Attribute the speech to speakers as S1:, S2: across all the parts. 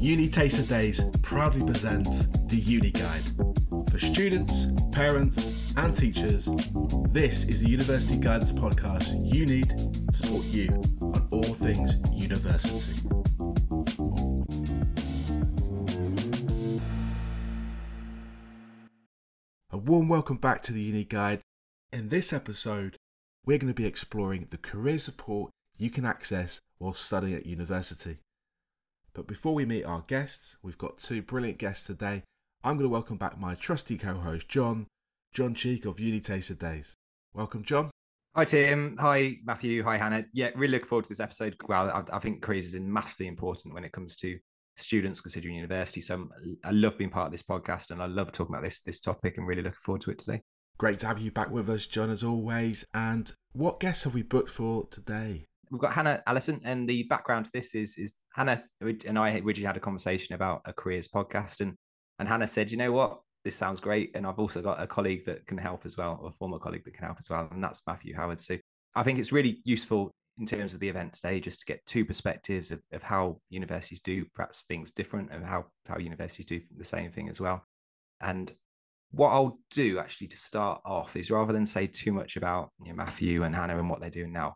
S1: Uni Taster Days proudly presents the Uni Guide. For students, parents, and teachers, this is the University Guidance podcast you need to support you on all things university. A warm welcome back to the Uni Guide. In this episode, we're going to be exploring the career support you can access while studying at university. But before we meet our guests, we've got two brilliant guests today. I'm going to welcome back my trusty co host, Jon, Jon Cheek of Uni Taster Days. Welcome, Jon.
S2: Hi, Tim. Hi, Matthew. Hi, Hannah. Yeah, really looking forward to this episode. Well, I, I think careers is massively important when it comes to students considering university. So I love being part of this podcast and I love talking about this this topic and really looking forward to it today.
S1: Great to have you back with us, Jon, as always. And what guests have we booked for today?
S2: We've got Hannah Allison, and the background to this is is Hannah and I originally had a conversation about a careers podcast, and and Hannah said, you know what, this sounds great, and I've also got a colleague that can help as well, or a former colleague that can help as well, and that's Matthew Howard. So I think it's really useful in terms of the event today, just to get two perspectives of, of how universities do perhaps things different, and how how universities do the same thing as well. And what I'll do actually to start off is rather than say too much about you know, Matthew and Hannah and what they're doing now,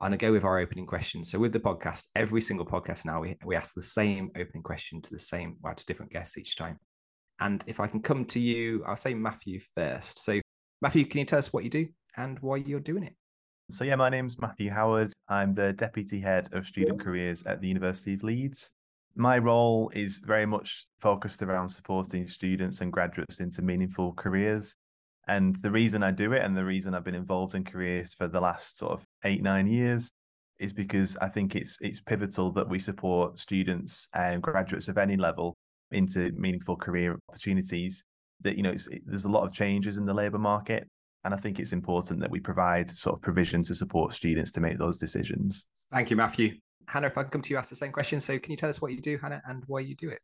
S2: I'm going to go with our opening question. So with the podcast, every single podcast now, we, we ask the same opening question to the same, well, to different guests each time. And if I can come to you, I'll say Matthew first. So Matthew, can you tell us what you do and why you're doing it?
S3: So yeah, my name's Matthew Howard. I'm the Deputy Head of Student Careers at the University of Leeds. My role is very much focused around supporting students and graduates into meaningful careers. And the reason I do it and the reason I've been involved in careers for the last sort of eight, nine years is because I think it's it's pivotal that we support students and graduates of any level into meaningful career opportunities. That you know, it, there's a lot of changes in the labour market, and I think it's important that we provide sort of provision to support students to make those decisions.
S2: Thank you, Matthew. Hannah, if I can come to you, ask the same question. So, can you tell us what you do, Hannah, and why you do it?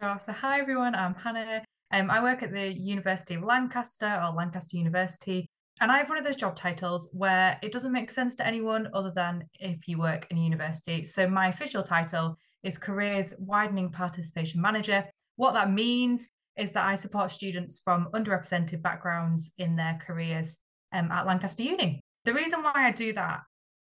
S4: Sure. So, hi everyone. I'm Hannah. Um, I work at the University of Lancaster or Lancaster University, and I have one of those job titles where it doesn't make sense to anyone other than if you work in a university. So my official title is Careers Widening Participation Manager. What that means is that I support students from underrepresented backgrounds in their careers um, at Lancaster Uni. The reason why I do that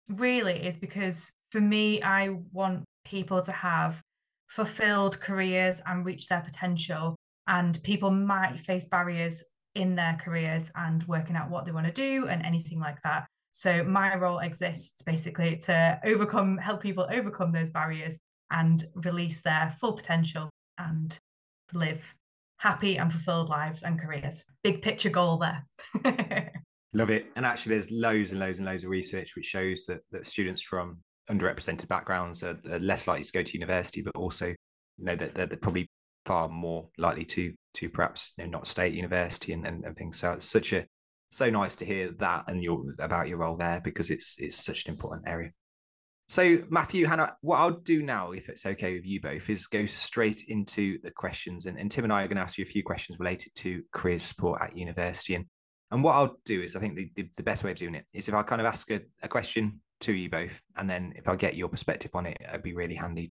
S4: really is because for me, I want people to have fulfilled careers and reach their potential and people might face barriers in their careers and working out what they want to do and anything like that. So my role exists basically to overcome, help people overcome those barriers and release their full potential and live happy and fulfilled lives and careers. Big picture goal there.
S2: Love it. And actually, there's loads and loads and loads of research which shows that, that students from underrepresented backgrounds are, are less likely to go to university, but also, you know, that they're, they're probably far more likely to to perhaps you know, not stay at university and, and, and things. So it's such a so nice to hear that and your about your role there because it's it's such an important area. So Matthew, Hannah, what I'll do now, if it's okay with you both, is go straight into the questions. And, and Tim and I are going to ask you a few questions related to career support at university. And and what I'll do is I think the, the, the best way of doing it is if I kind of ask a, a question to you both, and then if I get your perspective on it, it'd be really handy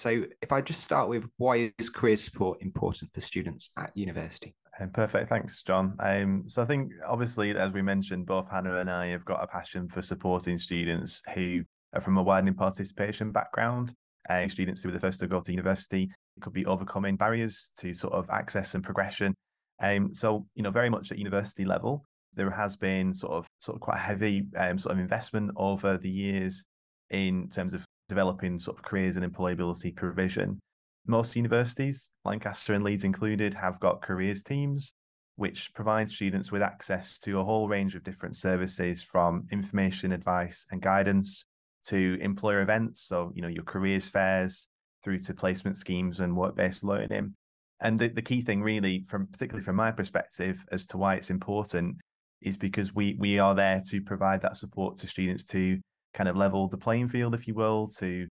S2: so, if I just start with why is career support important for students at university?
S3: Um, perfect. Thanks, Jon. Um, so I think obviously, as we mentioned, both Hannah and I have got a passion for supporting students who are from a widening participation background. Uh, students who are the first to go to university it could be overcoming barriers to sort of access and progression. Um, so you know, very much at university level, there has been sort of sort of quite heavy um, sort of investment over the years in terms of developing sort of careers and employability provision. Most universities, Lancaster and Leeds included, have got careers teams, which provide students with access to a whole range of different services from information, advice, and guidance to employer events. So, you know, your careers fairs through to placement schemes and work based learning. And the, the key thing, really, from particularly from my perspective, as to why it's important, is because we we are there to provide that support to students to kind of level the playing field, if you will, to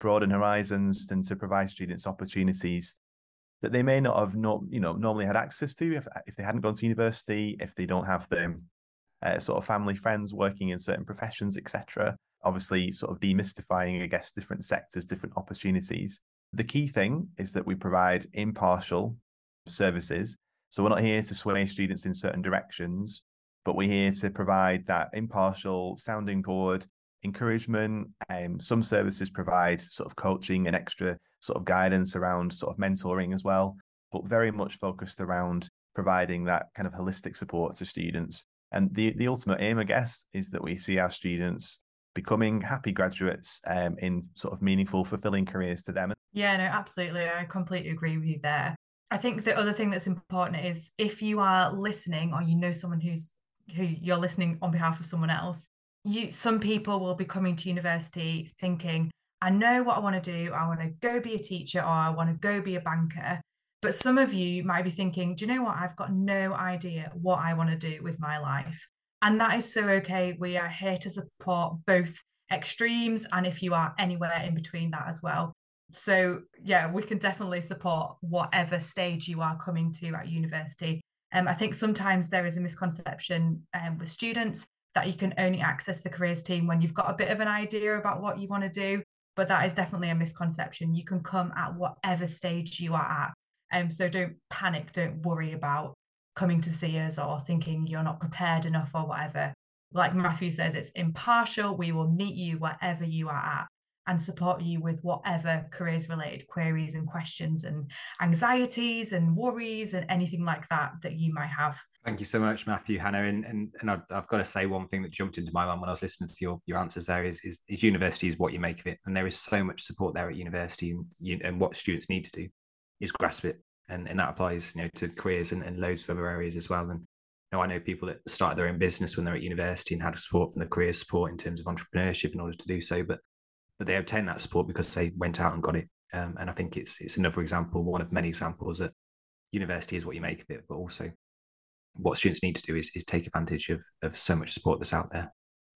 S3: broaden horizons and to provide students opportunities that they may not have not you know normally had access to if if they hadn't gone to university, if they don't have the uh, sort of family friends working in certain professions, etc. Obviously, sort of demystifying, I guess, different sectors, different opportunities. The key thing is that we provide impartial services. So we're not here to sway students in certain directions, but we're here to provide that impartial sounding board, encouragement. And um, some services provide sort of coaching and extra sort of guidance around sort of mentoring as well, but very much focused around providing that kind of holistic support to students. And the, the ultimate aim, I guess, is that we see our students becoming happy graduates um, in sort of meaningful, fulfilling careers to them.
S4: Yeah, no, absolutely. I completely agree with you there. I think the other thing that's important is if you are listening or you know someone who's who you're listening on behalf of someone else, you some people will be coming to university thinking, I know what I want to do. I want to go be a teacher or I want to go be a banker. But some of you might be thinking, do you know what? I've got no idea what I want to do with my life. And that is so okay. We are here to support both extremes and if you are anywhere in between that as well. So, yeah, we can definitely support whatever stage you are coming to at university. Um, I think sometimes there is a misconception um, with students that you can only access the careers team when you've got a bit of an idea about what you want to do. But that is definitely a misconception. You can come at whatever stage you are at. Um, so don't panic, don't worry about coming to see us or thinking you're not prepared enough or whatever. Like Matthew says, it's impartial. We will meet you wherever you are at and support you with whatever careers related queries and questions and anxieties and worries and anything like that that you might have.
S2: Thank you so much, Matthew, Hannah. And and, and I've, I've got to say one thing that jumped into my mind when I was listening to your, your answers there is, is, is university is what you make of it. And there is so much support there at university and, and what students need to do is grasp it and, and that applies you know to careers and, and loads of other areas as well and you I know people that started their own business when they're at university and had support from the career support in terms of entrepreneurship in order to do so but but they obtained that support because they went out and got it. Um, and I think it's it's another example one of many examples that university is what you make of it but also what students need to do is, is take advantage of, of so much support that's out there.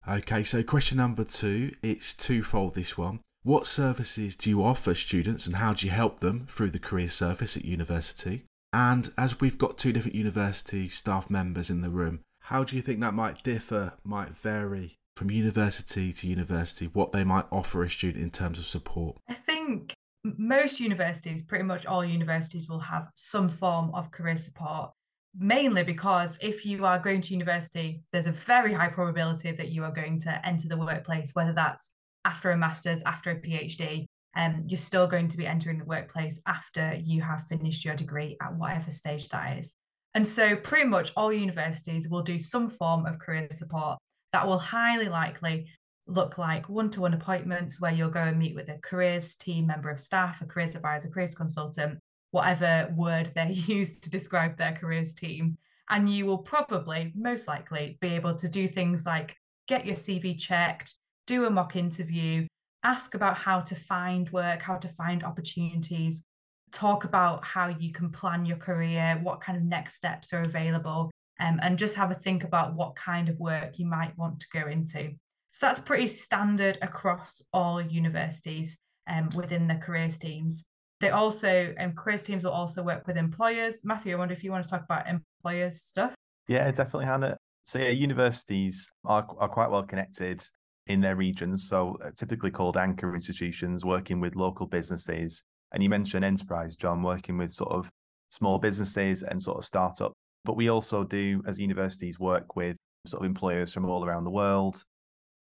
S1: Okay so question number two it's twofold this one. What services do you offer students and how do you help them through the career service at university? And as we've got two different university staff members in the room, how do you think that might differ, might vary from university to university, what they might offer a student in terms of support?
S4: I think most universities, pretty much all universities, will have some form of career support. Mainly because if you are going to university, there's a very high probability that you are going to enter the workplace, whether that's after a master's, after a PhD, um, you're still going to be entering the workplace after you have finished your degree at whatever stage that is. And so, pretty much all universities will do some form of career support that will highly likely look like one to one appointments where you'll go and meet with a careers team member of staff, a careers advisor, careers consultant, whatever word they use to describe their careers team. And you will probably, most likely, be able to do things like get your CV checked, do a mock interview, ask about how to find work, how to find opportunities, talk about how you can plan your career, what kind of next steps are available, um, and just have a think about what kind of work you might want to go into. So that's pretty standard across all universities um, within the careers teams. They also, um, careers teams will also work with employers. Matthew, I wonder if you want to talk about employers stuff.
S3: Yeah, definitely, Hannah. So yeah, universities are, are quite well connected in their regions. So uh, typically called anchor institutions, working with local businesses. And you mentioned enterprise, Jon, working with sort of small businesses and sort of startup. But we also do, as universities, work with sort of employers from all around the world.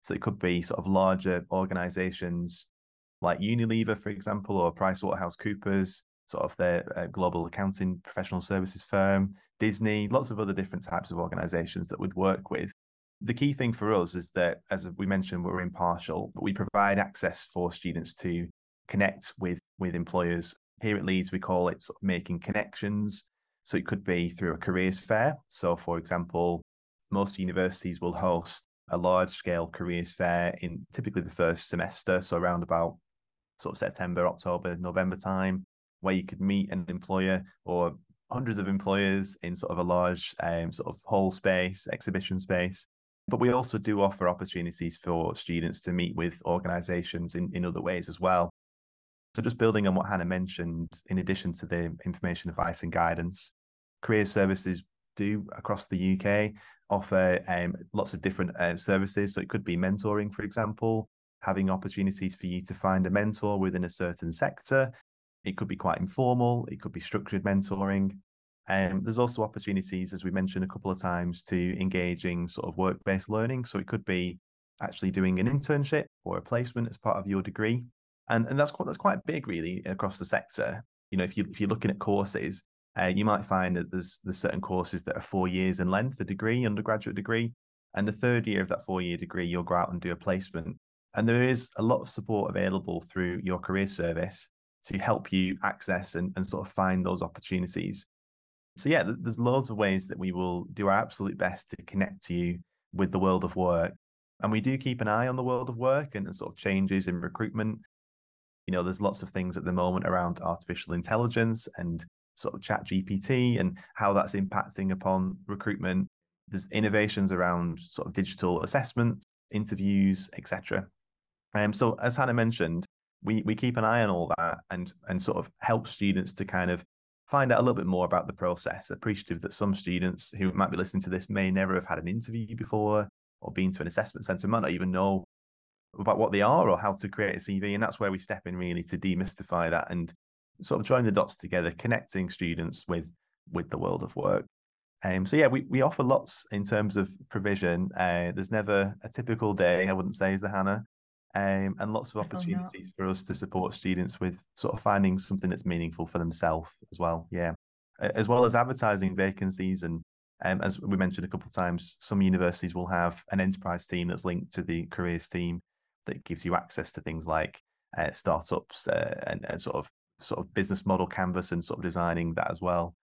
S3: So it could be sort of larger organizations like Unilever, for example, or PricewaterhouseCoopers, sort of their uh, global accounting professional services firm, Disney, lots of other different types of organizations that would work with the key thing for us is that, as we mentioned, we're impartial, but we provide access for students to connect with with employers. Here at Leeds, we call it sort of making connections. So it could be through a careers fair. So, for example, most universities will host a large scale careers fair in typically the first semester, so around about sort of September, October, November time, where you could meet an employer or hundreds of employers in sort of a large um, sort of hall space, exhibition space, but we also do offer opportunities for students to meet with organizations in, in other ways as well. So, just building on what Hannah mentioned, in addition to the information, advice, and guidance, career services do across the UK offer um, lots of different uh, services. So, it could be mentoring, for example, having opportunities for you to find a mentor within a certain sector. It could be quite informal. It could be structured mentoring. Um, there's also opportunities, as we mentioned a couple of times, to engaging sort of work-based learning. So it could be actually doing an internship or a placement as part of your degree, and and that's quite that's quite big really across the sector. You know, if you if you're looking at courses, uh, you might find that there's there's certain courses that are four years in length, a degree, undergraduate degree, and the third year of that four year degree, you'll go out and do a placement. And there is a lot of support available through your career service to help you access and, and sort of find those opportunities. So yeah, there's loads of ways that we will do our absolute best to connect to you with the world of work. And we do keep an eye on the world of work and, and sort of changes in recruitment. You know, there's lots of things at the moment around artificial intelligence and sort of ChatGPT and how that's impacting upon recruitment. There's innovations around sort of digital assessment, interviews, etc. Um, so as Hannah mentioned, we we keep an eye on all that and and sort of help students to kind of find out a little bit more about the process. Appreciative that some students who might be listening to this may never have had an interview before or been to an assessment centre, might not even know about what they are or how to create a CV. And that's where we step in really to demystify that and sort of join the dots together, connecting students with with the world of work. Um, so yeah, we, we offer lots in terms of provision. Uh, there's never a typical day, I wouldn't say, is the Hannah, um, and lots of opportunities for us to support students with sort of finding something that's meaningful for themselves as well. Yeah, as well as advertising vacancies and um, as we mentioned a couple of times, some universities will have an enterprise team that's linked to the careers team that gives you access to things like uh, startups uh, and, and sort of sort of business model canvas and sort of designing that as well.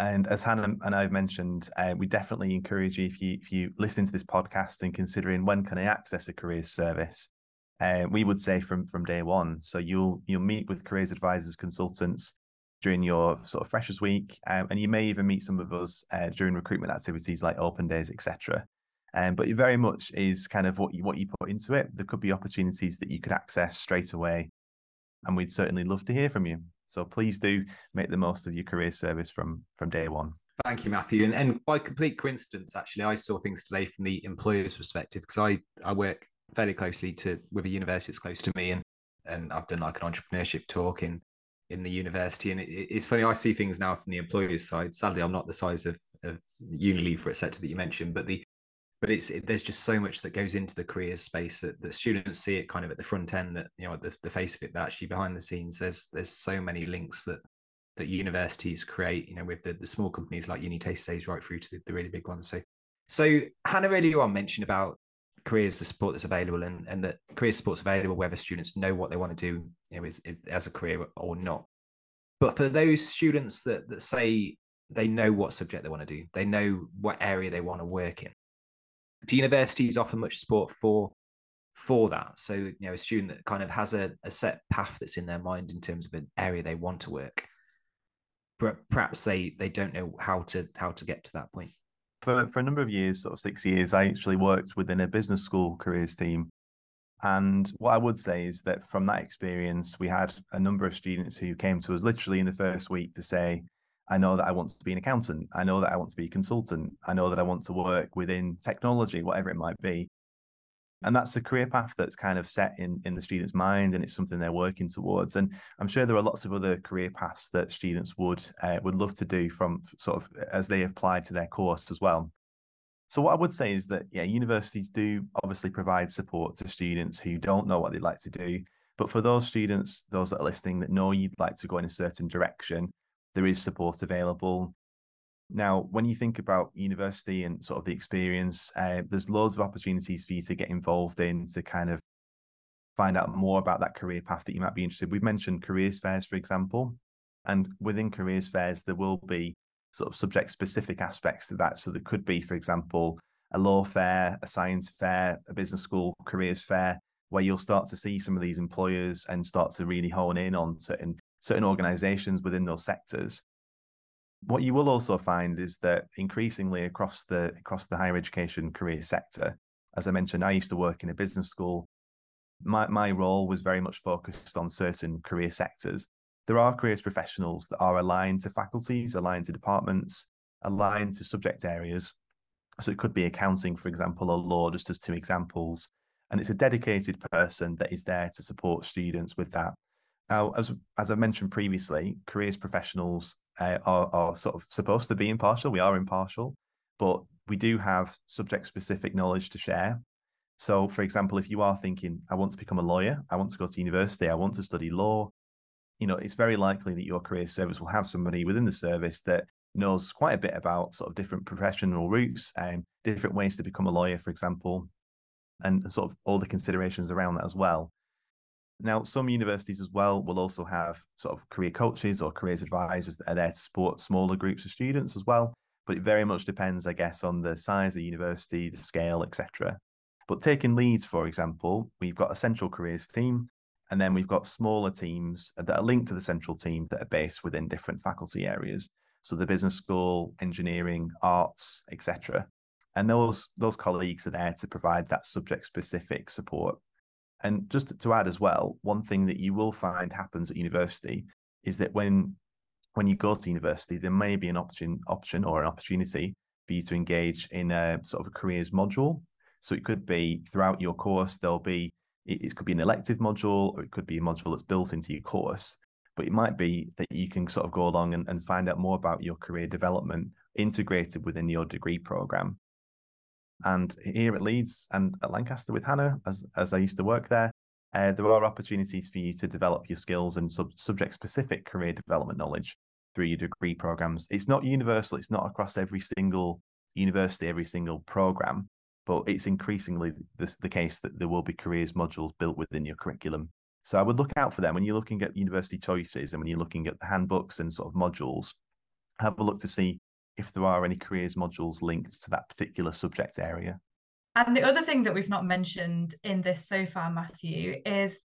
S3: And as Hannah and I've mentioned, uh, we definitely encourage you if you if you listen to this podcast and considering when can I access a careers service, uh, we would say from from day one. So you'll you'll meet with careers advisors, consultants during your sort of freshers week, um, and you may even meet some of us uh, during recruitment activities like open days, etc. Um, but it very much is kind of what you what you put into it. There could be opportunities that you could access straight away and we'd certainly love to hear from you. So please do make the most of your career service from from day one.
S2: Thank you, Matthew. And, and by complete coincidence, actually, I saw things today from the employer's perspective because I, I work fairly closely to with a university that's close to me, and and I've done like an entrepreneurship talk in in the university. And it, it's funny, I see things now from the employer's side. Sadly, I'm not the size of, of Unilever, etc., that you mentioned, but the but it's it, there's just so much that goes into the careers space that, that students see it kind of at the front end that you know at the, the face of it but actually behind the scenes there's there's so many links that that universities create you know with the, the small companies like Uni Taster Days right through to the, the really big ones. So so hannah earlier on mentioned about careers the support that's available and, and that career support's available whether students know what they want to do you know is, as a career or not. But for those students that that say they know what subject they want to do they know what area they want to work in do universities offer much support for for that? So you know, a student that kind of has a, a set path that's in their mind in terms of an area they want to work, perhaps they they don't know how to how to get to that point.
S3: For for a number of years, sort of six years, I actually worked within a business school careers team. And what I would say is that from that experience, we had a number of students who came to us literally in the first week to say, I know that I want to be an accountant. I know that I want to be a consultant. I know that I want to work within technology, whatever it might be. And that's the career path that's kind of set in, in the student's mind and it's something they're working towards. And I'm sure there are lots of other career paths that students would uh, would love to do from sort of as they apply to their course as well. So what I would say is that yeah, universities do obviously provide support to students who don't know what they'd like to do. But for those students, those that are listening that know you'd like to go in a certain direction, there is support available. Now, when you think about university and sort of the experience, uh, there's loads of opportunities for you to get involved in to kind of find out more about that career path that you might be interested. We've mentioned careers fairs, for example, and within careers fairs there will be sort of subject specific aspects to that. So there could be, for example, a law fair, a science fair, a business school careers fair, where you'll start to see some of these employers and start to really hone in on certain certain organizations within those sectors. What you will also find is that increasingly across the across the higher education career sector, as I mentioned, I used to work in a business school. My my role was very much focused on certain career sectors. There are careers professionals that are aligned to faculties, aligned to departments, aligned to subject areas. So it could be accounting, for example, or law, just as two examples. And it's a dedicated person that is there to support students with that Now, as as I mentioned previously, careers professionals uh, are, are sort of supposed to be impartial. We are impartial, but we do have subject specific knowledge to share. So, for example, if you are thinking, I want to become a lawyer, I want to go to university, I want to study law, you know, it's very likely that your career service will have somebody within the service that knows quite a bit about sort of different professional routes and different ways to become a lawyer, for example, and sort of all the considerations around that as well. Now, some universities as well will also have sort of career coaches or careers advisors that are there to support smaller groups of students as well. But it very much depends, I guess, on the size of the university, the scale, etc. But taking Leeds, for example, we've got a central careers team, and then we've got smaller teams that are linked to the central team that are based within different faculty areas. So the business school, engineering, arts, etc. And those those colleagues are there to provide that subject specific support and just to add as well, one thing that you will find happens at university is that when when you go to university, there may be an option option or an opportunity for you to engage in a sort of a careers module. So it could be throughout your course, there'll be it, it could be an elective module or it could be a module that's built into your course. But it might be that you can sort of go along and, and find out more about your career development integrated within your degree program. And here at Leeds and at Lancaster with Hannah, as, as I used to work there, uh, there are opportunities for you to develop your skills and sub- subject specific career development knowledge through your degree programs. It's not universal, it's not across every single university, every single program, but it's increasingly the, the case that there will be careers modules built within your curriculum. So I would look out for them when you're looking at university choices and when you're looking at the handbooks and sort of modules. Have a look to see if there are any careers modules linked to that particular subject area.
S4: And the other thing that we've not mentioned in this so far, Matthew, is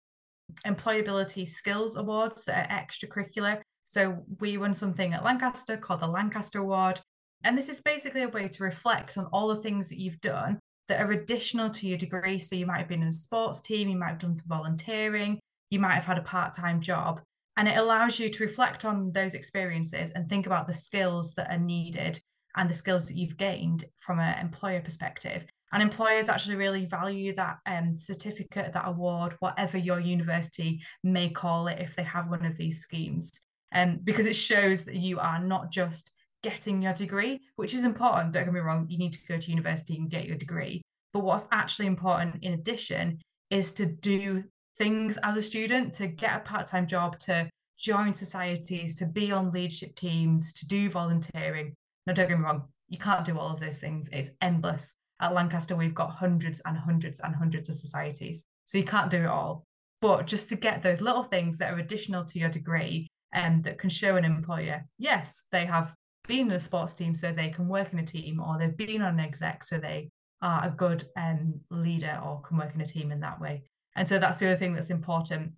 S4: employability skills awards that are extracurricular. So we won something at Lancaster called the Lancaster Award. And this is basically a way to reflect on all the things that you've done that are additional to your degree. So you might have been in a sports team, you might have done some volunteering, you might have had a part time job. And it allows you to reflect on those experiences and think about the skills that are needed and the skills that you've gained from an employer perspective. And employers actually really value that um, certificate, that award, whatever your university may call it, if they have one of these schemes, um, because it shows that you are not just getting your degree, which is important. Don't get me wrong, you need to go to university and get your degree. But what's actually important in addition is to do things as a student to get a part-time job to join societies to be on leadership teams to do volunteering. No don't get me wrong you can't do all of those things. It's endless. At lancaster we've got hundreds and hundreds and hundreds of societies so you can't do it all. But just to get those little things that are additional to your degree and um, that can show an employer yes they have been in a sports team so they can work in a team or they've been on an exec so they are a good um, leader or can work in a team in that way and so that's the other thing that's important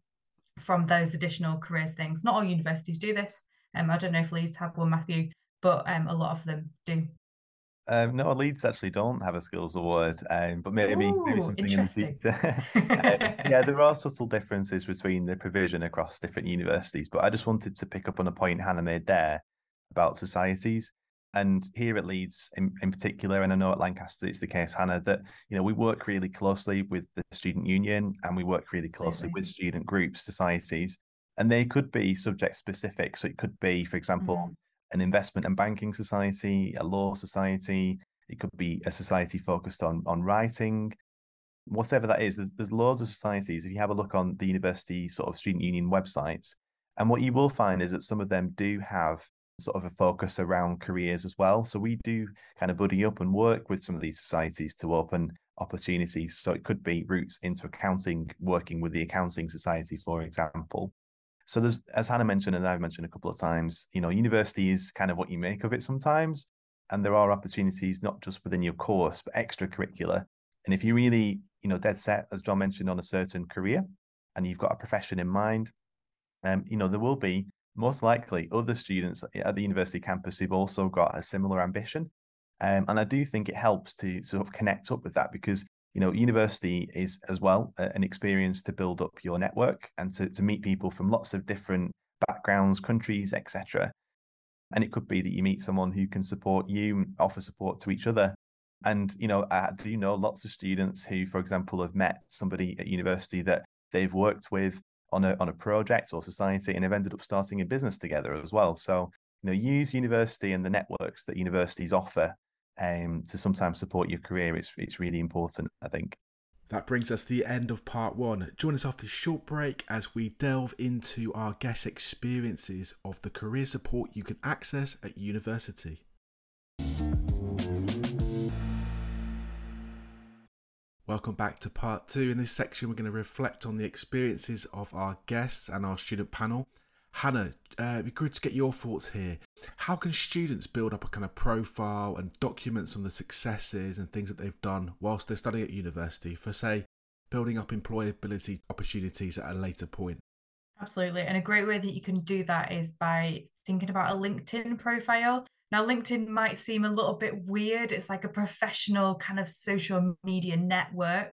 S4: from those additional careers things. Not all universities do this. Um, I don't know if Leeds have one, Matthew, but um, a lot of them do.
S3: Um, no, Leeds actually don't have a skills award, um, but maybe
S4: Ooh,
S3: maybe something in the future.
S4: uh,
S3: yeah, there are subtle differences between the provision across different universities, but I just wanted to pick up on a point Hannah made there about societies. And here at Leeds, in, in particular, and I know at Lancaster it's the case, Hannah, that you know we work really closely with the student union and we work really closely with student groups, societies, and they could be subject specific. So it could be, for example, mm-hmm. an investment and banking society, a law society. It could be a society focused on on writing, whatever that is. There's there's loads of societies. If you have a look on the university sort of student union websites, and what you will find is that some of them do have sort of a focus around careers as well. So we do kind of buddy up and work with some of these societies to open opportunities. So it could be routes into accounting, working with the accounting society, for example. So there's, as Hannah mentioned, and I've mentioned a couple of times, you know, university is kind of what you make of it sometimes. And there are opportunities not just within your course, but extracurricular. And if you really, you know, dead set, as Jon mentioned, on a certain career and you've got a profession in mind, um, you know, there will be most likely other students at the university campus who've also got a similar ambition. Um, and I do think it helps to sort of connect up with that because you know university is as well an experience to build up your network and to, to meet people from lots of different backgrounds, countries, etc. And it could be that you meet someone who can support you, offer support to each other. And you know, I do know lots of students who, for example, have met somebody at university that they've worked with on a on a project or society and have ended up starting a business together as well. So you know, use university and the networks that universities offer um, to sometimes support your career. It's it's really important, I think.
S1: That brings us to the end of part one. Join us after this short break as we delve into our guest experiences of the career support you can access at university. Welcome back to part two. In this section, we're going to reflect on the experiences of our guests and our student panel. Hannah, uh, it'd be good to get your thoughts here. How can students build up a kind of profile and documents on the successes and things that they've done whilst they're studying at university for, say, building up employability opportunities at a later point?
S4: Absolutely. And a great way that you can do that is by thinking about a LinkedIn profile. Now, LinkedIn might seem a little bit weird. It's like a professional kind of social media network.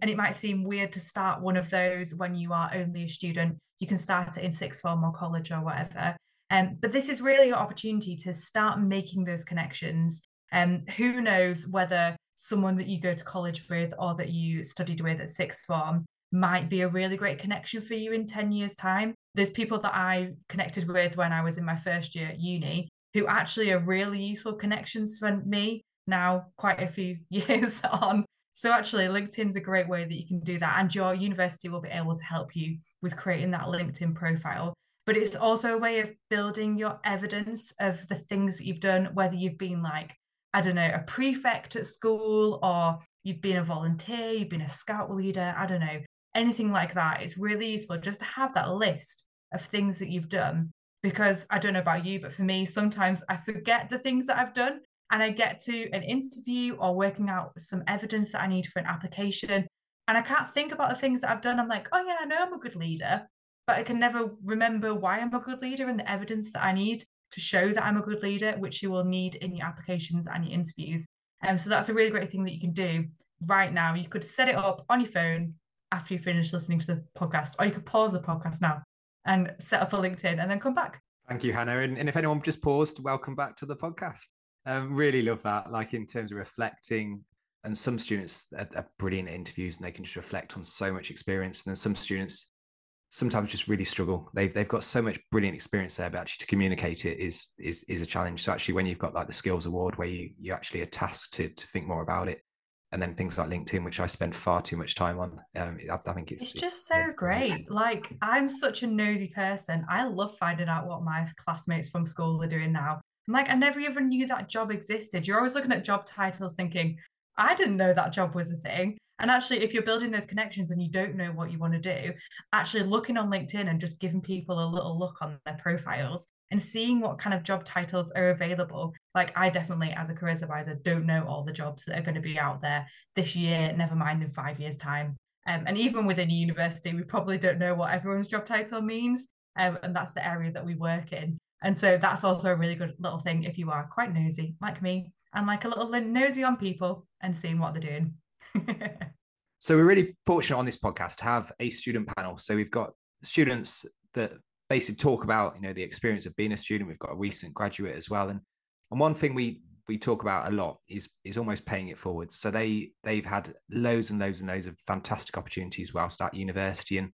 S4: And it might seem weird to start one of those when you are only a student. You can start it in sixth form or college or whatever. Um, but this is really your opportunity to start making those connections. And um, who knows whether someone that you go to college with or that you studied with at sixth form might be a really great connection for you in 10 years' time. There's people that I connected with when I was in my first year at uni who actually are really useful connections for me now, quite a few years on. So, actually, LinkedIn's a great way that you can do that. And your university will be able to help you with creating that LinkedIn profile. But it's also a way of building your evidence of the things that you've done, whether you've been like, I don't know, a prefect at school or you've been a volunteer, you've been a scout leader, I don't know, anything like that. It's really useful just to have that list of things that you've done because I don't know about you, but for me, sometimes I forget the things that I've done and I get to an interview or working out some evidence that I need for an application. And I can't think about the things that I've done. I'm like, oh, yeah, I know I'm a good leader, but I can never remember why I'm a good leader and the evidence that I need to show that I'm a good leader, which you will need in your applications and your interviews. And um, so that's a really great thing that you can do right now. You could set it up on your phone after you finish listening to the podcast, or you could pause the podcast now and set up a LinkedIn and then come back.
S2: Thank you, Hannah. And, and if anyone just paused, welcome back to the podcast. Um, really love that. Like in terms of reflecting, and some students are, are brilliant interviews and they can just reflect on so much experience. And then some students sometimes just really struggle. They've they've got so much brilliant experience there, but actually to communicate it is is is a challenge. So actually, when you've got like the skills award where you you actually are tasked to to think more about it, and then things like LinkedIn, which I spend far too much time on. Um, I, I think it's
S4: it's just so yeah. great. Like I'm such a nosy person. I love finding out what my classmates from school are doing now. I'm like, I never even knew that job existed. You're always looking at job titles, thinking, I didn't know that job was a thing. And actually, if you're building those connections and you don't know what you want to do, actually looking on LinkedIn and just giving people a little look on their profiles and seeing what kind of job titles are available. Like I definitely, as a careers advisor, don't know all the jobs that are going to be out there this year, never mind in five years' time. Um, and even within a university, we probably don't know what everyone's job title means. Um, and that's the area that we work in. And so that's also a really good little thing if you are quite nosy, like me, and like a little nosy on people and seeing what they're doing.
S2: so we're really fortunate on this podcast to have a student panel. So we've got students that basically talk about you know the experience of being a student. We've got a recent graduate as well, and and one thing we we talk about a lot is is almost paying it forward. So they they've had loads and loads and loads of fantastic opportunities whilst at university, and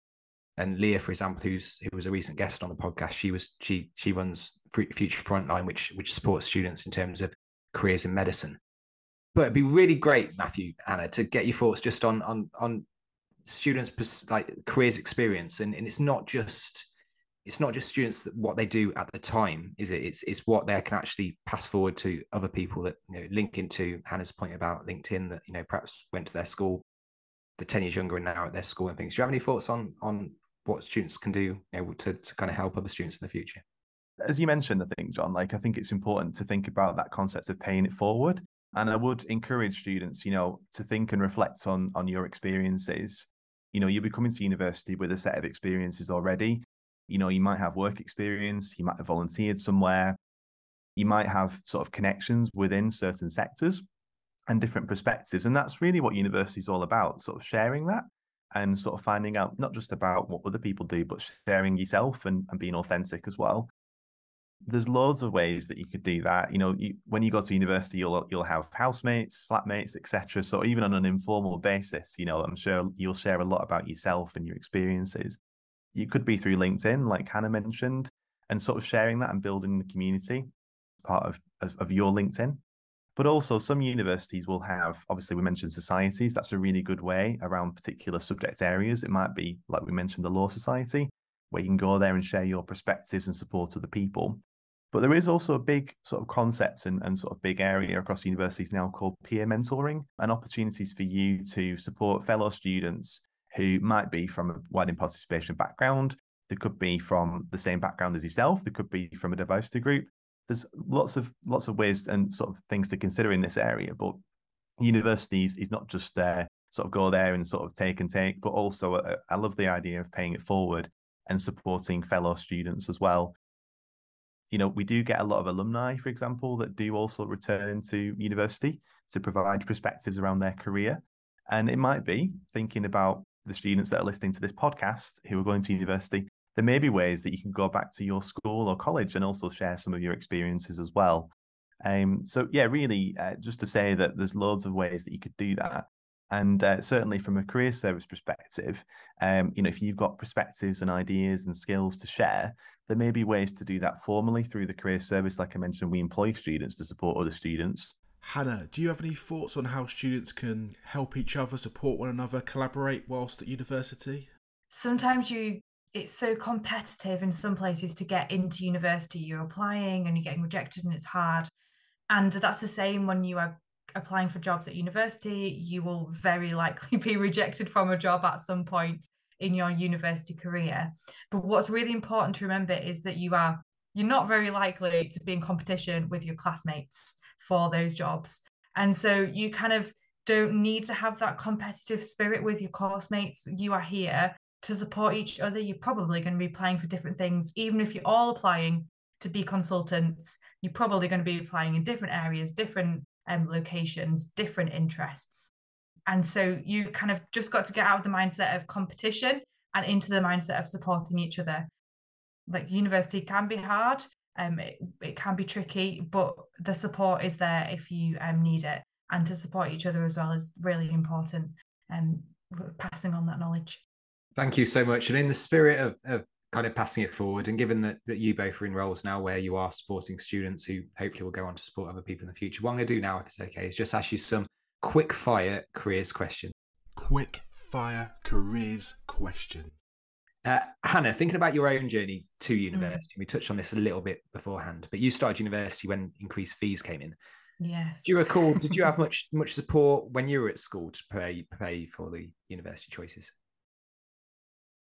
S2: and Leah, for example, who's who was a recent guest on the podcast, she was she she runs Future Frontline, which which supports students in terms of careers in medicine. But it'd be really great, Matthew, Hannah, to get your thoughts just on on on students' like careers experience, and and it's not just it's not just students that what they do at the time, is it? It's it's what they can actually pass forward to other people that you know link into Hannah's point about LinkedIn that you know perhaps went to their school, the ten years younger and now at their school and things. Do you have any thoughts on on what students can do you know, to to kind of help other students in the future?
S3: As you mentioned, I think Jon, like I think it's important to think about that concept of paying it forward. And I would encourage students, you know, to think and reflect on on your experiences. You know, you'll be coming to university with a set of experiences already you know, you might have work experience, you might have volunteered somewhere, you might have sort of connections within certain sectors and different perspectives. And that's really what university is all about, sort of sharing that and sort of finding out not just about what other people do, but sharing yourself and, and being authentic as well. There's loads of ways that you could do that. You know, you, when you go to university, you'll you'll have housemates, flatmates, etc. So even on an informal basis, you know, I'm sure you'll share a lot about yourself and your experiences it could be through LinkedIn, like Hannah mentioned, and sort of sharing that and building the community part of, of, of your LinkedIn. But also, some universities will have, obviously, we mentioned societies. That's a really good way around particular subject areas. It might be, like we mentioned, the Law Society, where you can go there and share your perspectives and support other people. But there is also a big sort of concept and, and sort of big area across universities now called peer mentoring and opportunities for you to support fellow students who might be from a widening participation background. They could be from the same background as yourself. They could be from a diversity group there's lots of lots of ways and sort of things to consider in this area. But universities is not just uh, sort of go there and sort of take and take, but also uh, I love the idea of paying it forward and supporting fellow students as well. You know, we do get a lot of alumni, for example, that do also return to university to provide perspectives around their career. And it might be thinking about the students that are listening to this podcast who are going to university there may be ways that you can go back to your school or college and also share some of your experiences as well. Um, so yeah, really, uh, just to say that there's loads of ways that you could do that, and uh, certainly from a career service perspective, um, you know, if you've got perspectives and ideas and skills to share, there may be ways to do that formally through the career service. Like I mentioned, we employ students to support other students.
S1: Hannah, do you have any thoughts on how students can help each other, support one another, collaborate whilst at university?
S4: Sometimes you it's so competitive in some places to get into university. You're applying and you're getting rejected, and it's hard. And that's the same when you are applying for jobs at university. You will very likely be rejected from a job at some point in your university career. But what's really important to remember is that you are you're not very likely to be in competition with your classmates for those jobs. And so you kind of don't need to have that competitive spirit with your course mates. You are here to support each other. You're probably going to be applying for different things, even if you're all applying to be consultants. You're probably going to be applying in different areas, different um, locations, different interests. And so you kind of just got to get out of the mindset of competition and into the mindset of supporting each other. Like university can be hard, um, it, it can be tricky, but the support is there if you um, need it. And to support each other as well is really important. And um, passing on that knowledge.
S2: Thank you so much. And in the spirit of, of kind of passing it forward, and given that, that you both are in roles now where you are supporting students who hopefully will go on to support other people in the future, what I'm going to do now, if it's okay, is just ask you some quick fire careers questions.
S1: Quick fire careers question.
S2: Uh, Hannah, thinking about your own journey to mm. university, mm. we touched on this a little bit beforehand, but you started university when increased fees came in.
S4: Yes.
S2: Do you recall? did you have much much support when you were at school to pay pay for the university choices?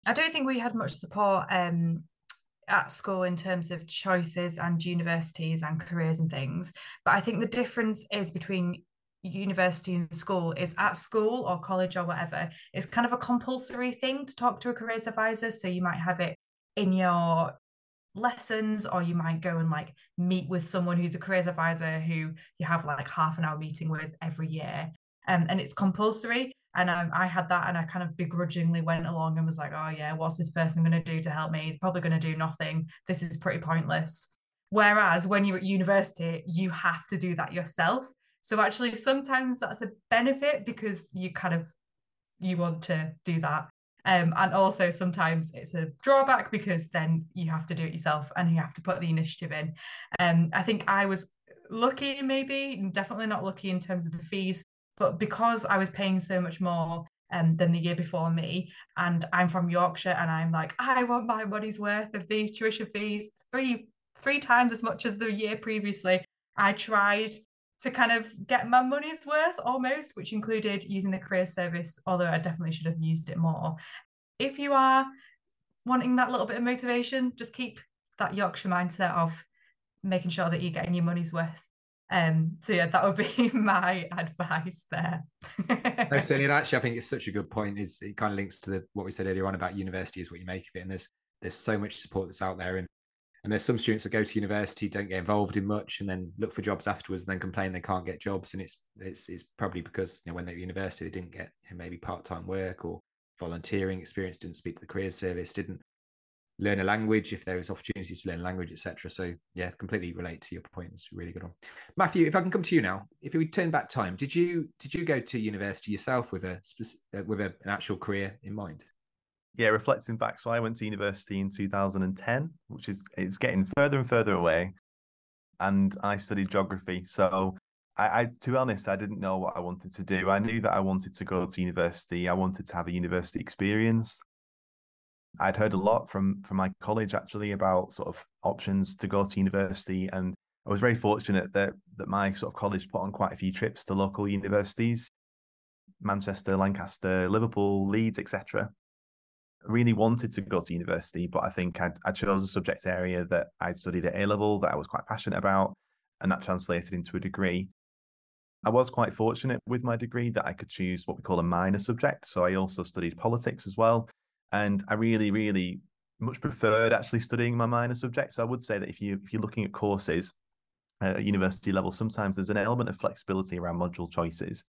S4: I don't think we had much support um, at school in terms of choices and universities and careers and things. But I think the difference is between university and school is at school or college or whatever, it's kind of a compulsory thing to talk to a careers advisor. So you might have it in your lessons or you might go and like meet with someone who's a careers advisor who you have like half an hour meeting with every year um, and it's compulsory and um, I had that, and I kind of begrudgingly went along and was like, oh, yeah, what's this person going to do to help me? Probably going to do nothing. This is pretty pointless. Whereas when you're at university, you have to do that yourself. So actually, sometimes that's a benefit because you kind of you want to do that. Um, and also sometimes it's a drawback because then you have to do it yourself and you have to put the initiative in. Um, I think I was lucky, maybe definitely not lucky in terms of the fees, but because I was paying so much more um, than the year before me, and I'm from Yorkshire, and I'm like, I want my money's worth of these tuition fees, three three times as much as the year previously. I tried to kind of get my money's worth almost, which included using the career service, although I definitely should have used it more. If you are wanting that little bit of motivation, just keep that Yorkshire mindset of making sure that you're getting your money's worth um, so yeah, that would be my advice there.
S2: no, certainly, and actually, I think it's such a good point. Is it kind of links to the what we said earlier on about university is what you make of it, and there's there's so much support that's out there, and and there's some students that go to university don't get involved in much, and then look for jobs afterwards, and then complain they can't get jobs, and it's it's it's probably because you know when they were university they didn't get you know, maybe part time work or volunteering experience, didn't speak to the career service, didn't learn a language if there was opportunities to learn language, etc. So yeah, completely relate to your point. It's really good one. Matthew, if I can come to you now, if we turn back time, did you did you go to university yourself with a with a, an actual career in mind?
S3: Yeah, reflecting back, so I went to university in 2010, which is it's getting further and further away, and I studied geography. So I, I, to be honest, I didn't know what I wanted to do. I knew that I wanted to go to university. I wanted to have a university experience. I'd heard a lot from from my college actually about sort of options to go to university, and I was very fortunate that that my sort of college put on quite a few trips to local universities, Manchester, Lancaster, Liverpool, Leeds, etc really wanted to go to university, but I think I chose a subject area that I'd studied at A level that I was quite passionate about, and that translated into a degree. I was quite fortunate with my degree that I could choose what we call a minor subject. So I also studied politics as well. And I really, really much preferred actually studying my minor subject. So I would say that if you if you're looking at courses uh, at university level, sometimes there's an element of flexibility around module choices.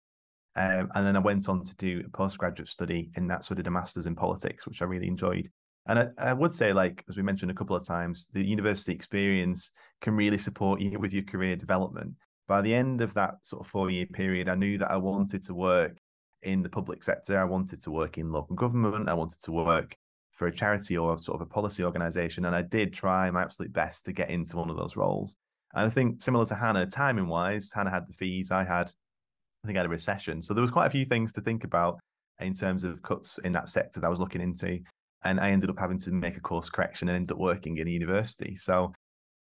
S3: Um, and then I went on to do a postgraduate study in that. So I did a master's in politics, which I really enjoyed. And I, I, would say, like, as we mentioned a couple of times, the university experience can really support you with your career development. By the end of that sort of four year period, I knew that I wanted to work in the public sector. I wanted to work in local government. I wanted to work for a charity or sort of a policy organization. And I did try my absolute best to get into one of those roles. And I think similar to Hannah, timing wise, Hannah had the fees, I had I think had a recession. So there was quite a few things to think about in terms of cuts in that sector that I was looking into. And I ended up having to make a course correction and ended up working in a university. So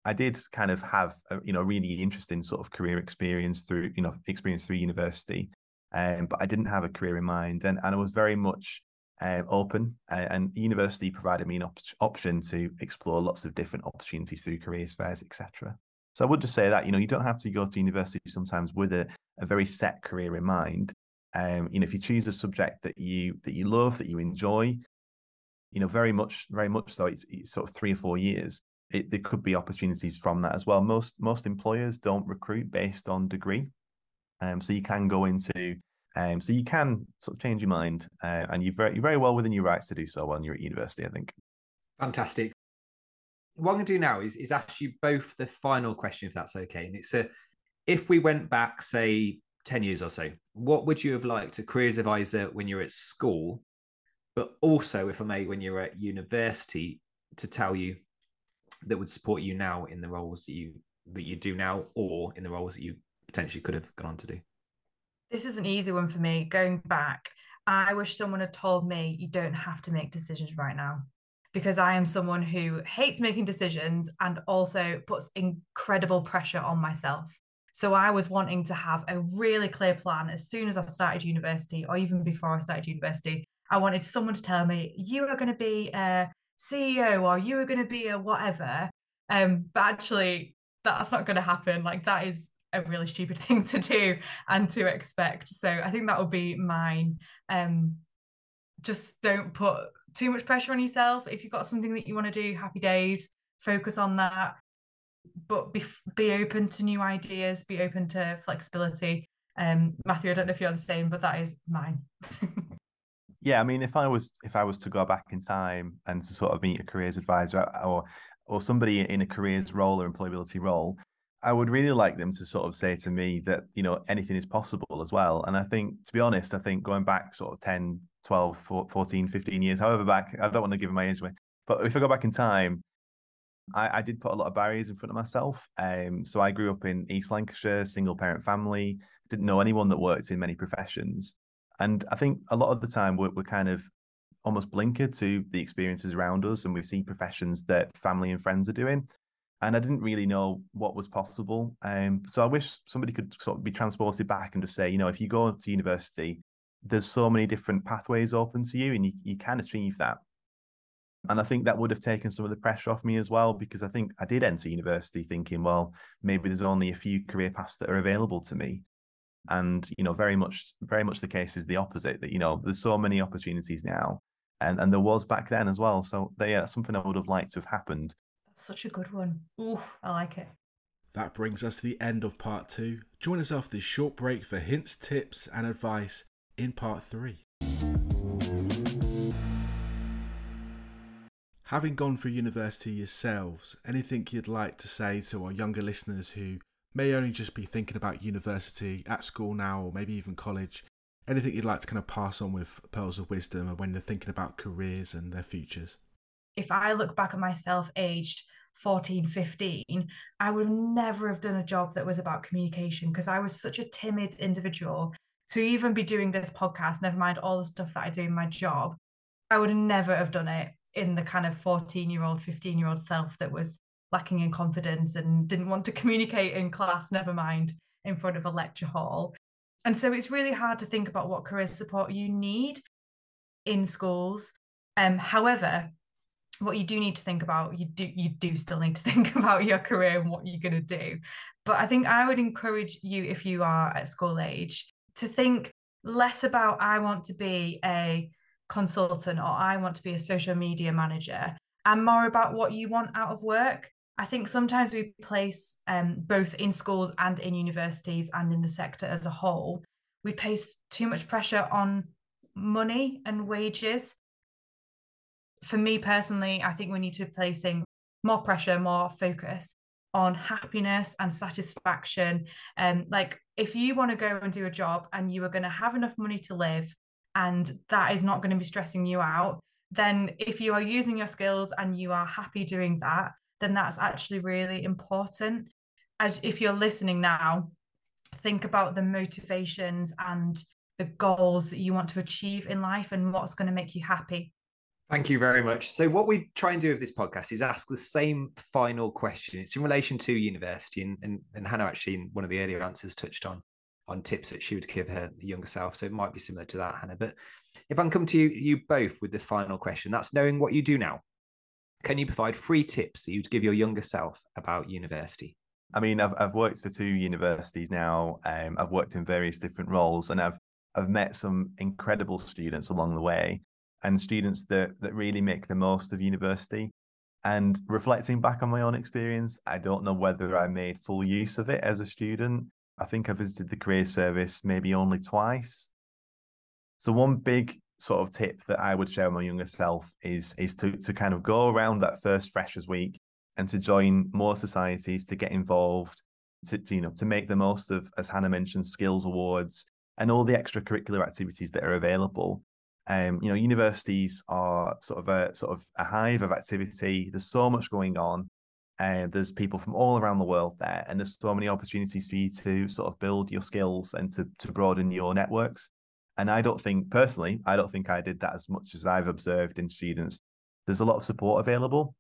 S3: I did kind of have a, you know really interesting sort of career experience through you know experience through university, um, but I didn't have a career in mind, and and I was very much uh, open, uh, and university provided me an op- option to explore lots of different opportunities through careers fairs, etc. So I would just say that you know you don't have to go to university sometimes with a, a very set career in mind. Um, you know, if you choose a subject that you that you love, that you enjoy, you know, very much, very much so, it's, it's sort of three or four years. It, there could be opportunities from that as well. Most most employers don't recruit based on degree, um, so you can go into, um, so you can sort of change your mind, uh, and you're very you're very well within your rights to do so when you're at university. I think.
S2: Fantastic what I'm going to do now is, is ask you both the final question, if that's okay. And it's a, if we went back, say, 10 years or so, what would you have liked a careers advisor when you're at school, but also, if I may, when you're at university to tell you that would support you now in the roles that you that you do now or in the roles that you potentially could have gone on to do?
S4: This is an easy one for me. Going back, I wish someone had told me you don't have to make decisions right now because I am someone who hates making decisions and also puts incredible pressure on myself. So I was wanting to have a really clear plan as soon as I started university, or even before I started university. I wanted someone to tell me, you are going to be a CEO or you are going to be a whatever. Um, but actually, that's not going to happen. Like, that is a really stupid thing to do and to expect. So I think that would be mine. Um, just don't put too much pressure on yourself. If you've got something that you want to do, happy days, focus on that. But be be open to new ideas, be open to flexibility. Um, Matthew, I don't know if you're the same, but that is mine.
S3: yeah, I mean, if I was if I was to go back in time and to sort of meet a careers advisor or or somebody in a careers role or employability role, I would really like them to sort of say to me that, you know, anything is possible as well. And I think, to be honest, I think going back sort of 10, 12, 14, 15 years, however back, I don't want to give my age away. But if I go back in time, I, I did put a lot of barriers in front of myself. Um, so I grew up in East Lancashire, single parent family, didn't know anyone that worked in many professions. And I think a lot of the time we're, we're kind of almost blinkered to the experiences around us and we see professions that family and friends are doing and I didn't really know what was possible. Um, so I wish somebody could sort of be transported back and just say, you know, if you go to university, there's so many different pathways open to you, and you, you can achieve that. And I think that would have taken some of the pressure off me as well, because I think I did enter university thinking, well, maybe there's only a few career paths that are available to me. And, you know, very much, very much the case is the opposite that, you know, there's so many opportunities now. And, and there was back then as well. So they, yeah, something I would have liked to have happened
S4: such a good one. Ooh, I like it.
S1: That brings us to the end of part two. Join us after this short break for hints, tips, and advice in part three. Having gone through university yourselves, anything you'd like to say to our younger listeners who may only just be thinking about university at school now or maybe even college? anything you'd like to kind of pass on with pearls of wisdom when they're thinking about careers and their futures?
S4: If I look back at myself aged 14, 15, I would never have done a job that was about communication because I was such a timid individual. To even be doing this podcast, never mind all the stuff that I do in my job, I would never have done it in the kind of 14 year old, 15 year old self that was lacking in confidence and didn't want to communicate in class, never mind in front of a lecture hall. And so it's really hard to think about what career support you need in schools. Um, however, what you do need to think about, you do you do still need to think about your career and what you're going to do. But I think I would encourage you, if you are at school age, to think less about I want to be a consultant or I want to be a social media manager and more about what you want out of work. I think sometimes we place um, both in schools and in universities and in the sector as a whole, we place too much pressure on money and wages. For me personally, I think we need to be placing more pressure, more focus on happiness and satisfaction. Um, like if you want to go and do a job and you are going to have enough money to live and that is not going to be stressing you out, then if you are using your skills and you are happy doing that, then that's actually really important. As if you're listening now, think about the motivations and the goals that you want to achieve in life and what's going to make you happy.
S2: Thank you very much. So, what we try and do with this podcast is ask the same final question. It's in relation to university, and, and, and Hannah actually, in one of the earlier answers, touched on on tips that she would give her younger self. So, it might be similar to that, Hannah. But if I can come to you, you both with the final question, that's knowing what you do now. Can you provide three tips that you'd give your younger self about university?
S3: I mean, I've I've worked for two universities now. Um, I've worked in various different roles, and I've I've met some incredible students along the way and students that that really make the most of university. And reflecting back on my own experience, I don't know whether I made full use of it as a student. I think I visited the career service maybe only twice. So one big sort of tip that I would share with my younger self is is to to kind of go around that first freshers week and to join more societies, to get involved, to, to you know to make the most of, as Hannah mentioned, skills awards and all the extracurricular activities that are available um, you know, universities are sort of a sort of a hive of activity. There's so much going on, and there's people from all around the world there, and there's so many opportunities for you to sort of build your skills and to to broaden your networks. And I don't think personally, I don't think I did that as much as I've observed in students. There's a lot of support available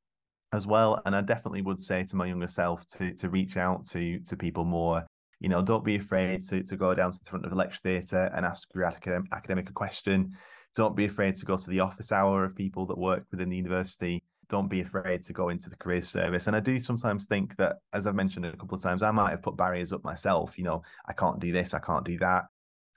S3: as well, and I definitely would say to my younger self to to reach out to to people more. You know, don't be afraid to to go down to the front of a lecture theatre and ask your academic a question don't be afraid to go to the office hour of people that work within the university. Don't be afraid to go into the career service. And I do sometimes think that, as I've mentioned a couple of times, I might have put barriers up myself. You know, I can't do this, I can't do that.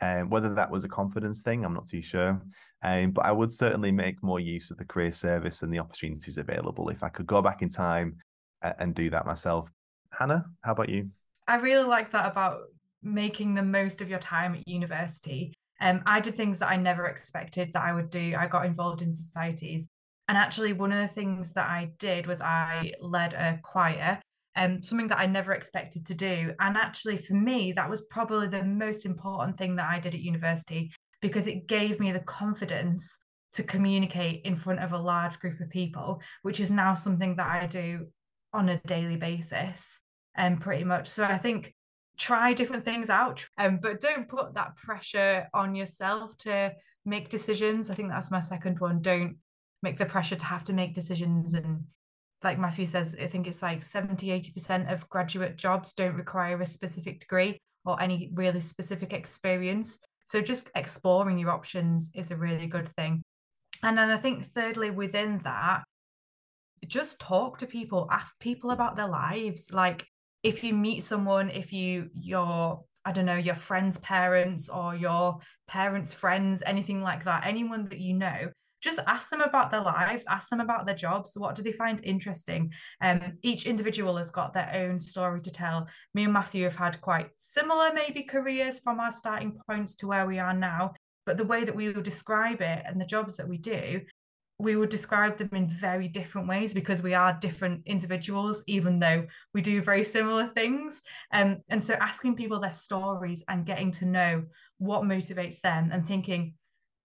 S3: And um, whether that was a confidence thing, I'm not too sure. Um, but I would certainly make more use of the career service and the opportunities available if I could go back in time and, and do that myself. Hannah, how about you?
S4: I really like that about making the most of your time at university um, I did things that I never expected that I would do. I got involved in societies. And actually, one of the things that I did was I led a choir, um, something that I never expected to do. And actually, for me, that was probably the most important thing that I did at university because it gave me the confidence to communicate in front of a large group of people, which is now something that I do on a daily basis, and um, pretty much. So I think try different things out um, but don't put that pressure on yourself to make decisions. I think that's my second one. Don't make the pressure to have to make decisions. And like matthew says i think it's like 70 80% of graduate jobs don't require a specific degree or any really specific experience. So just exploring your options is a really good thing. And then i think thirdly within that just talk to people ask people about their lives. Like if you meet someone, if you your I don't know, your friend's parents or your parents' friends, anything like that, anyone that you know, just ask them about their lives, ask them about their jobs. What do they find interesting? Um, each individual has got their own story to tell. Me and Matthew have had quite similar, maybe, careers from our starting points to where we are now. But the way that we will describe it and the jobs that we do we would describe them in very different ways because we are different individuals, even though we do very similar things. Um, and so asking people their stories and getting to know what motivates them and thinking,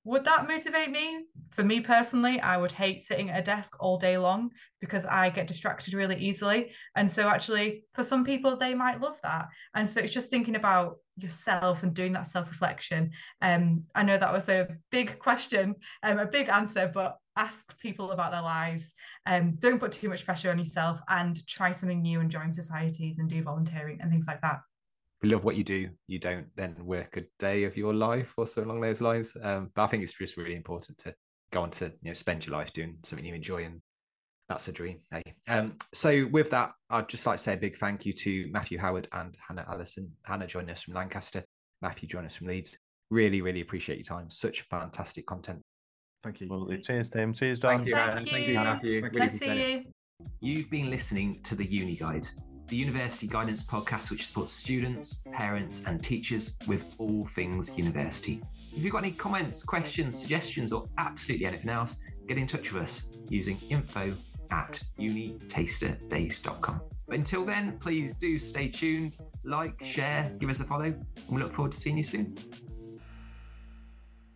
S4: would that motivate me? For me personally, I would hate sitting at a desk all day long because I get distracted really easily. And so, actually, for some people, they might love that. And so, it's just thinking about yourself and doing that self reflection. Um, I know that was a big question, um, a big answer, but ask people about their lives. Um, don't put too much pressure on yourself and try something new and join societies and do volunteering and things like that
S2: you love what you do, you don't then work a day of your life or so along those lines. Um, but I think it's just really important to go on to you know spend your life doing something you enjoy, and that's a dream. Hey, um, so with that, I'd just like to say a big thank you to Matthew Howard and Hannah Allison. Hannah joined us from Lancaster, Matthew joined us from Leeds. Really, really appreciate your time. Such fantastic content.
S1: Thank you.
S3: Well, cheers, Tim. Cheers, Jon.
S2: Thank you,
S4: Thank you.
S2: Thank you Matthew.
S4: Nice to see you.
S2: You've been listening to the Uni Guide the University Guidance podcast, which supports students, parents, and teachers with all things university. If you've got any comments, questions, suggestions, or absolutely anything else, get in touch with us using info at unitasterdays.com. But until then, please do stay tuned, like, share, give us a follow, and we look forward to seeing you soon.